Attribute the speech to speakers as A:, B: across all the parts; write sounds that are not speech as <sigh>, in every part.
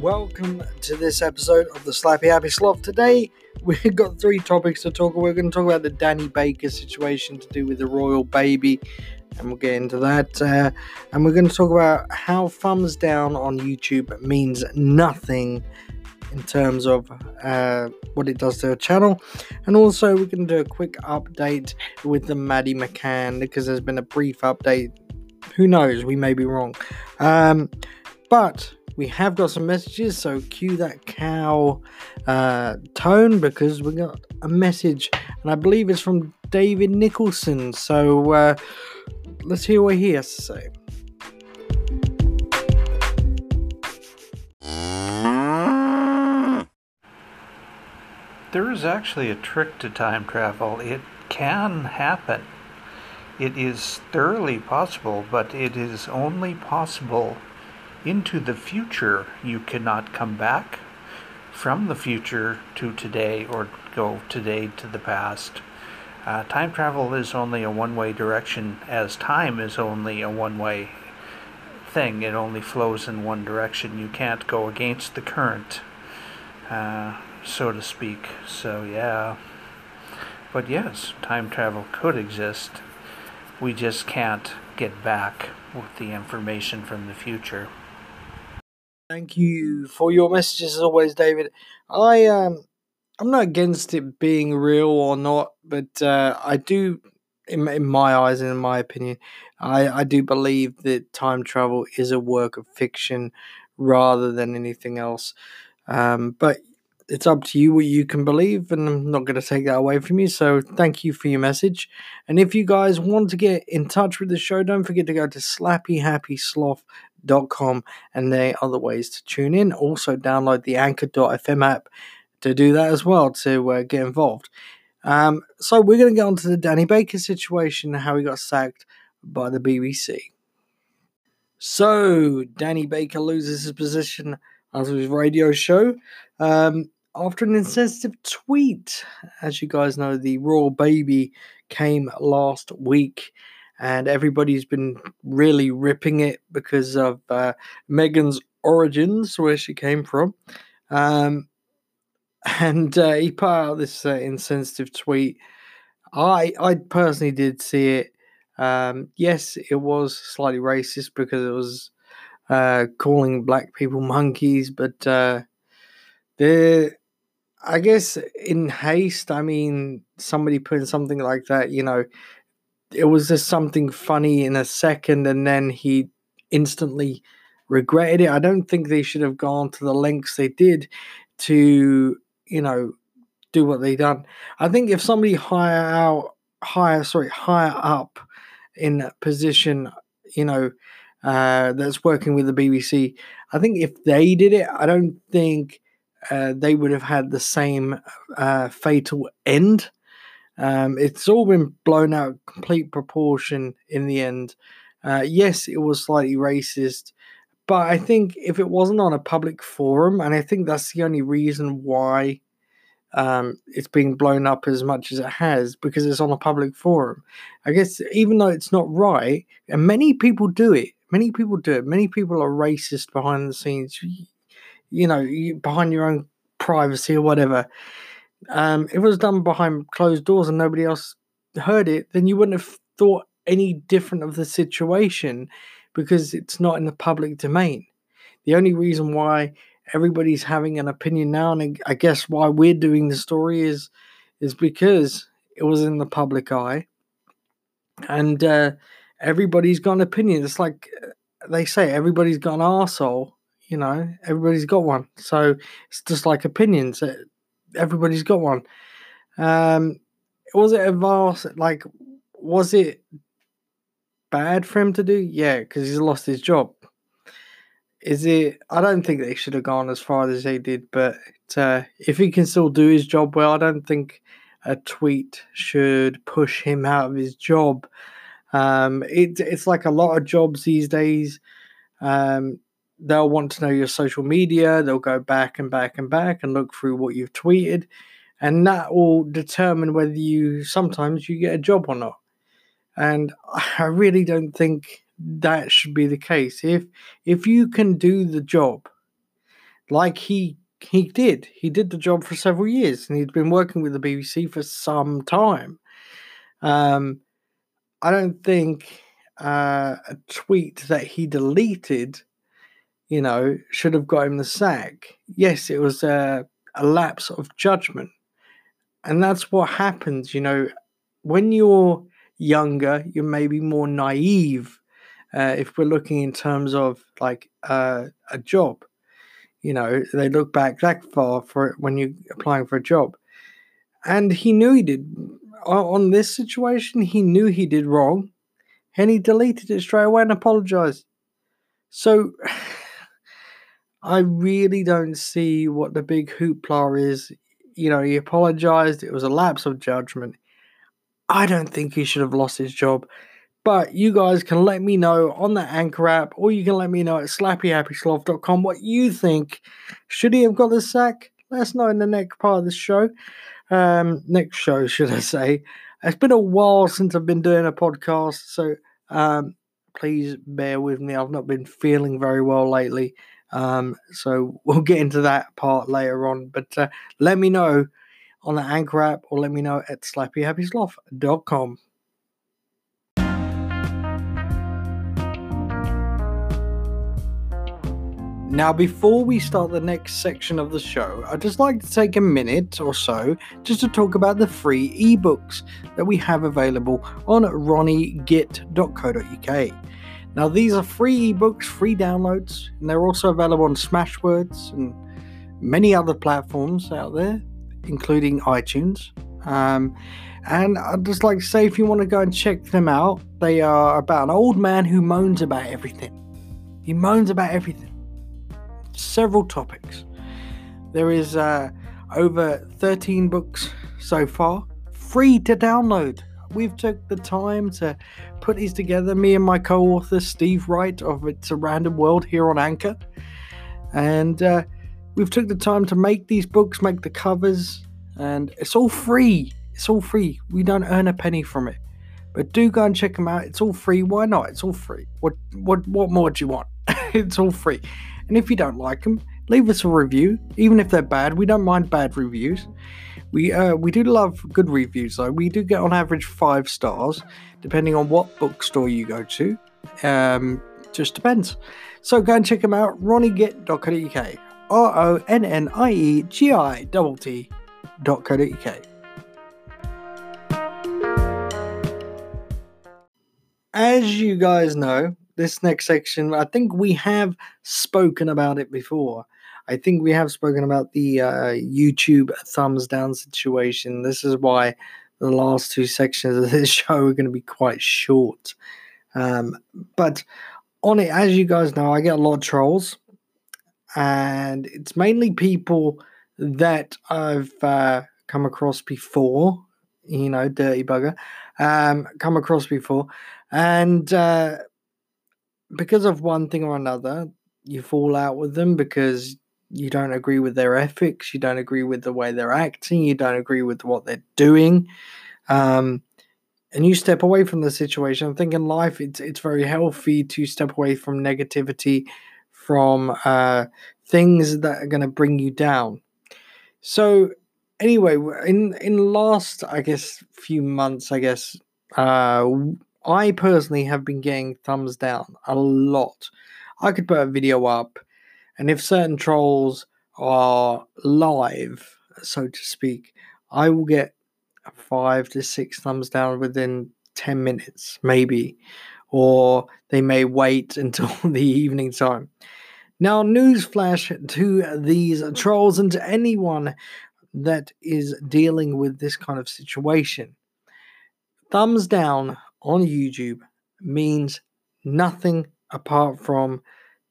A: welcome to this episode of the Slappy Happy Sloth. Today, we've got three topics to talk about. We're going to talk about the Danny Baker situation to do with the royal baby, and we'll get into that. Uh, and we're going to talk about how thumbs down on YouTube means nothing in terms of uh, what it does to a channel. And also, we're going to do a quick update with the Maddie McCann because there's been a brief update. Who knows? We may be wrong. Um, but we have got some messages, so cue that cow uh, tone because we got a message, and I believe it's from David Nicholson. So uh, let's hear what he has to say.
B: There is actually a trick to time travel. It can happen. It is thoroughly possible, but it is only possible into the future. You cannot come back from the future to today or go today to the past. Uh, time travel is only a one way direction, as time is only a one way thing. It only flows in one direction. You can't go against the current, uh, so to speak. So, yeah. But yes, time travel could exist. We just can't get back with the information from the future.
A: Thank you for your messages as always, David. I um I'm not against it being real or not, but uh, I do, in, in my eyes and in my opinion, I, I do believe that time travel is a work of fiction rather than anything else. Um, but it's up to you what you can believe, and I'm not going to take that away from you. So thank you for your message. And if you guys want to get in touch with the show, don't forget to go to slappyhappysloth.com, and there are other ways to tune in. Also, download the anchor.fm app to do that as well to uh, get involved. Um, so we're going to get on to the Danny Baker situation how he got sacked by the BBC. So Danny Baker loses his position after his radio show um, after an insensitive tweet. As you guys know, the royal baby came last week. And everybody's been really ripping it because of uh, Meghan's origins, where she came from. Um, <laughs> and uh, he put out this uh, insensitive tweet. I I personally did see it. Um, yes, it was slightly racist because it was uh, calling black people monkeys, but uh, the I guess in haste, I mean, somebody putting something like that, you know, it was just something funny in a second, and then he instantly regretted it. I don't think they should have gone to the lengths they did to you know, do what they done. I think if somebody higher out, higher, sorry, higher up in that position, you know, uh, that's working with the BBC, I think if they did it, I don't think uh, they would have had the same uh, fatal end. Um, it's all been blown out of complete proportion in the end. Uh, yes, it was slightly racist, but I think if it wasn't on a public forum, and I think that's the only reason why um, it's being blown up as much as it has because it's on a public forum. I guess even though it's not right, and many people do it, many people do it, many people are racist behind the scenes, you know, behind your own privacy or whatever. Um, if it was done behind closed doors and nobody else heard it, then you wouldn't have thought any different of the situation because it's not in the public domain. The only reason why everybody's having an opinion now, and I guess why we're doing the story is is because it was in the public eye, and uh, everybody's got an opinion. It's like uh, they say, everybody's got an arsehole, you know, everybody's got one. So it's just like opinions. Everybody's got one. Um, was it a vast like? Was it bad for him to do? Yeah, because he's lost his job. Is it? I don't think they should have gone as far as they did, but uh, if he can still do his job well, I don't think a tweet should push him out of his job. Um, it, it's like a lot of jobs these days. Um, they'll want to know your social media. They'll go back and back and back and look through what you've tweeted, and that will determine whether you sometimes you get a job or not. And I really don't think that should be the case. If if you can do the job, like he he did. He did the job for several years, and he'd been working with the BBC for some time. Um, I don't think uh, a tweet that he deleted, you know, should have got him the sack. Yes, it was a, a lapse of judgment, and that's what happens. You know, when you're younger, you're maybe more naive. Uh, if we're looking in terms of like uh, a job, you know, they look back that far for when you're applying for a job. And he knew he did on this situation, he knew he did wrong and he deleted it straight away and apologized. So I really don't see what the big hoopla is. You know, he apologized, it was a lapse of judgment. I don't think he should have lost his job. But you guys can let me know on the Anchor app, or you can let me know at slappyhappysloth.com what you think. Should he have got the sack? Let us know in the next part of the show. Um, next show, <laughs> should I say. It's been a while since I've been doing a podcast, so um, please bear with me. I've not been feeling very well lately. Um, so <laughs> we'll get into that part later on. But uh, let me know on the Anchor app or let me know at slappyhappysloth.com. Now, before we start the next section of the show, I'd just like to take a minute or so just to talk about the free ebooks that we have available on ronniegitt.co.uk. Now, these are free ebooks, free downloads, and they're also available on Smashwords and many other platforms out there, including iTunes. Um, and I'd just like to say if you want to go and check them out, they are about an old man who moans about everything. He moans about everything several topics. There is uh, over 13 books so far, free to download. We've took the time to put these together, me and my co-author Steve Wright of It's a Random World here on Anchor. And uh, we've took the time to make these books, make the covers, and it's all free. It's all free. We don't earn a penny from it. But do go and check them out. It's all free. Why not? It's all free. What what what more do you want? <laughs> it's all free. And if you don't like them, leave us a review. Even if they're bad, we don't mind bad reviews. We uh, we do love good reviews though. We do get on average five stars, depending on what bookstore you go to. Um, just depends. So go and check them out. ronniegitt.co.uk. R O N N I E G I T T.co.uk. As you guys know, this next section, I think we have spoken about it before. I think we have spoken about the uh, YouTube thumbs down situation. This is why the last two sections of this <laughs> show are going to be quite short. Um, but on it, as you guys know, I get a lot of trolls, and it's mainly people that I've uh, come across before. You know, dirty bugger, um, come across before, and uh, because of one thing or another, you fall out with them because you don't agree with their ethics, you don't agree with the way they're acting, you don't agree with what they're doing, um, and you step away from the situation. I think in life it's it's very healthy to step away from negativity, from uh, things that are going to bring you down. So anyway, in in last I guess few months, I guess uh, I personally have been getting thumbs down a lot. I could put a video up, and if certain trolls are live, so to speak, I will get five to six thumbs down within 10 minutes, maybe, or they may wait <laughs> until the evening time. Now, newsflash to these trolls and to anyone that is dealing with this kind of situation. Thumbs down on YouTube means nothing apart from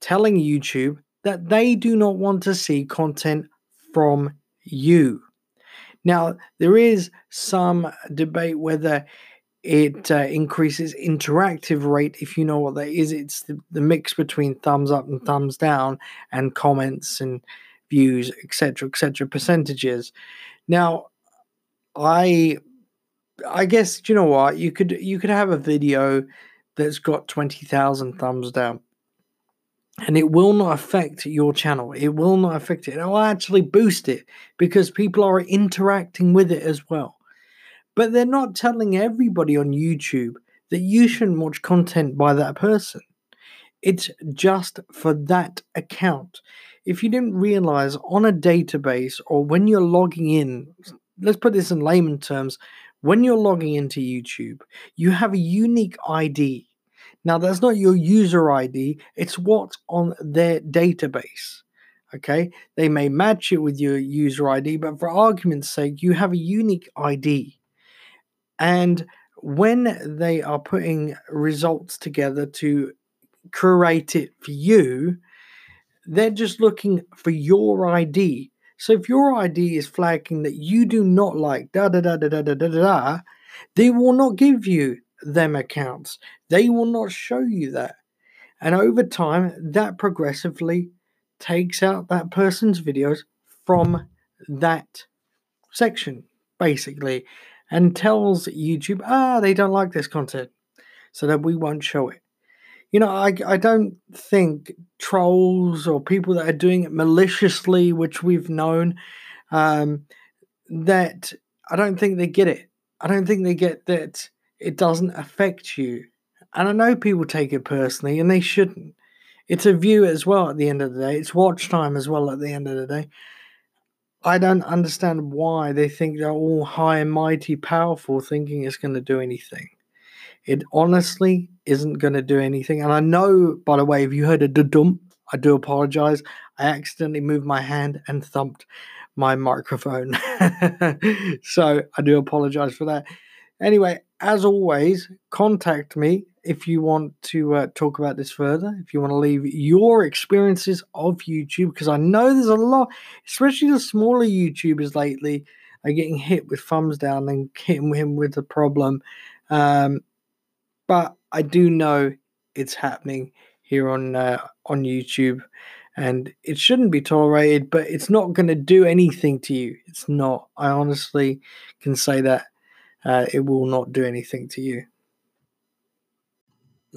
A: telling YouTube that they do not want to see content from you. Now, there is some debate whether it uh, increases interactive rate if you know what that is. It's the, the mix between thumbs up and thumbs down and comments and views etc etc percentages. Now i I guess you know what? You could you could have a video that's got twenty thousand thumbs down, and it will not affect your channel. It will not affect it. It will actually boost it because people are interacting with it as well. But they're not telling everybody on YouTube that you shouldn't watch content by that person. It's just for that account. If you didn't realize on a database or when you're logging in, let's put this in layman terms, when you're logging into YouTube, you have a unique ID. Now, that's not your user ID, it's what's on their database. Okay, they may match it with your user ID, but for argument's sake, you have a unique ID. And when they are putting results together to curate it for you, they're just looking for your ID. So if your ID is flagging that you do not like da da da da da da da da, they will not give you them accounts. They will not show you that. And over time, that progressively takes out that person's videos from that section, basically, and tells YouTube, ah, they don't like this content, so that we won't show it. You know, I, I don't think trolls or people that are doing it maliciously, which we've known, um, that I don't think they get it. I don't think they get that it doesn't affect you. And I know people take it personally, and they shouldn't. It's a view as well at the end of the day. It's watch time as well at the end of the day. I don't understand why they think they're all high and mighty, powerful, thinking it's going to do anything. It honestly isn't going to do anything. And I know, by the way, if you heard a dump, I do apologize. I accidentally moved my hand and thumped my microphone. <laughs> so I do apologize for that. Anyway, as always, contact me if you want to uh, talk about this further. If you want to leave your experiences of YouTube, because I know there's a lot, especially the smaller YouTubers lately, are getting hit with thumbs down and hitting <laughs> him with the problem. Um, but I do know it's happening here on uh, on YouTube, and it shouldn't be tolerated. But it's not going to do anything to you. It's not. I honestly can say that uh, it will not do anything to you.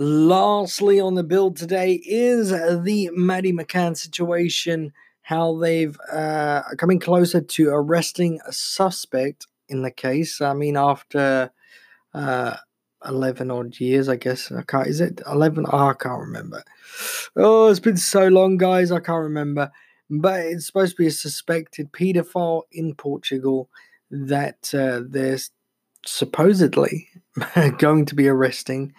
A: Lastly, on the build today is the Maddie McCann situation. How they've uh, coming closer to arresting a suspect in the case. I mean, after uh, eleven odd years, I guess. I can't. Is it eleven? Oh, I can't remember. Oh, it's been so long, guys. I can't remember. But it's supposed to be a suspected paedophile in Portugal that uh, there's supposedly <laughs> going to be arresting.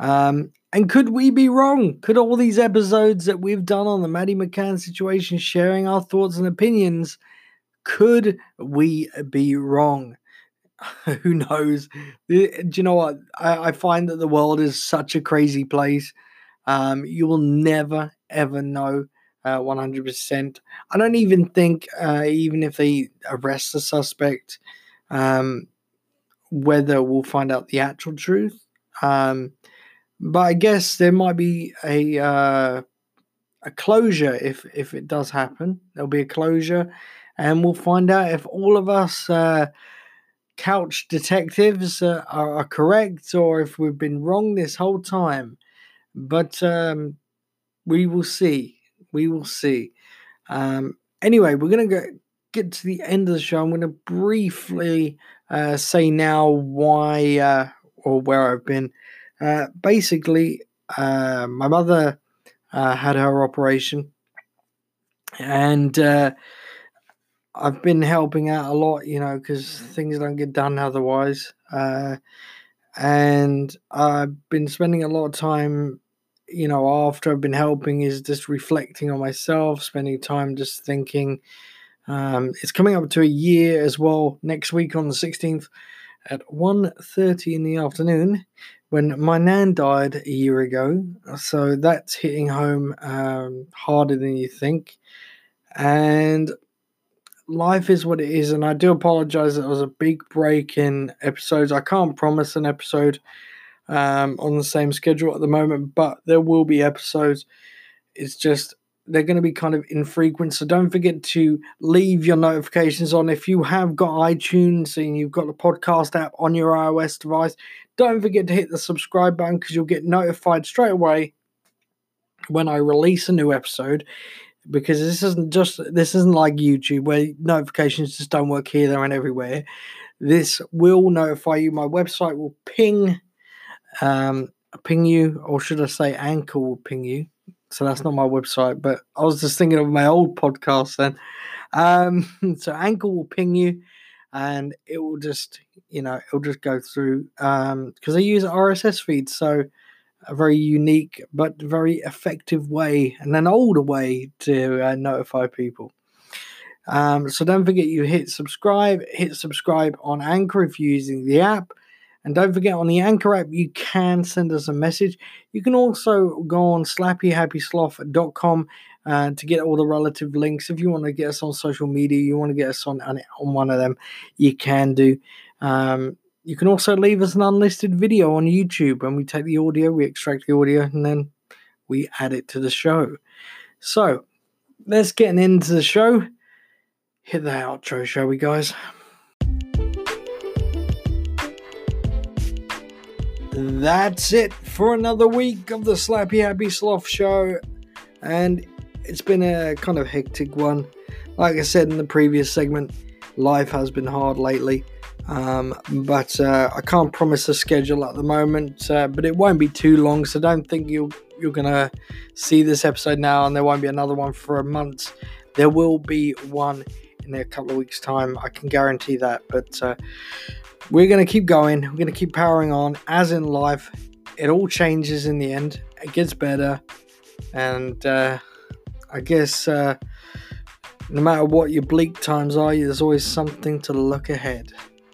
A: Um, and could we be wrong? Could all these episodes that we've done on the Maddie McCann situation, sharing our thoughts and opinions, could we be wrong? <laughs> Who knows? Do you know what? I, I, find that the world is such a crazy place. Um, you will never, ever know uh, 100%. I don't even think, uh, even if they arrest the suspect, um, whether we'll find out the actual truth. Um, but I guess there might be a uh, a closure if if it does happen. There'll be a closure, and we'll find out if all of us uh, couch detectives uh, are, are, correct or if we've been wrong this whole time. But um, we will see. We will see. Um, anyway, we're gonna go get to the end of the show. I'm gonna briefly uh, say now why uh, or where I've been. Uh, basically, uh, my mother uh, had her operation, and uh, I've been helping out a lot, you know, because things don't get done otherwise. and I've been spending a lot of time you know, after I've been helping, is just reflecting on myself, spending time just thinking, um, it's coming up to a year as well next week on the 16th at 1.30 in the afternoon when my nan died a year ago. So that's hitting home um, harder than you think. And life is what it is. And I do apologize that it was a big break in episodes. I can't promise an episode um, on the same schedule at the moment, but there will be episodes. It's just they're going to be kind of infrequent. So don't forget to leave your notifications on. If you have got iTunes and you've got the podcast app on your iOS device, don't forget to hit the subscribe button because you'll get notified straight away when I release a new episode because this isn't just this isn't like YouTube where notifications just don't work here, there, and everywhere. This will notify you. My website will ping, um, ping you, or should I say, Anchor will ping you. So that's not my website, but I was just thinking of my old podcast then. Um, <laughs> so Anchor will ping you, and it will just, you know, it'll just go through um because I use RSS feeds, so a very unique but very effective way and an older way to uh, notify people. Um, so don't forget you hit subscribe, hit subscribe on Anchor if you're using the app. And don't forget on the Anchor app, you can send us a message. You can also go on slappyhappysloth.com uh, to get all the relative links. If you want to get us on social media, you want to get us on, on, on one of them, you can do. Um, you can also leave us an unlisted video on YouTube. When we take the audio, we extract the audio, and then we add it to the show. So let's get into the show. Hit the outro, shall we, guys? That's it for another week of the Slappy Happy Sloth Show. And it's been a kind of hectic one. Like I said in the previous segment, life has been hard lately. Um, but uh, I can't promise a schedule at the moment, uh, but it won't be too long. So don't think you'll, you're going to see this episode now and there won't be another one for a month. There will be one in a couple of weeks' time. I can guarantee that. But uh, we're going to keep going. We're going to keep powering on. As in life, it all changes in the end. It gets better. And uh, I guess uh, no matter what your bleak times are, there's always something to look ahead.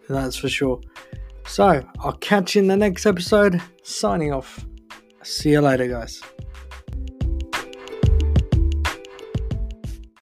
A: That's for sure. So, I'll catch you in the next episode. Signing off. See you later, guys.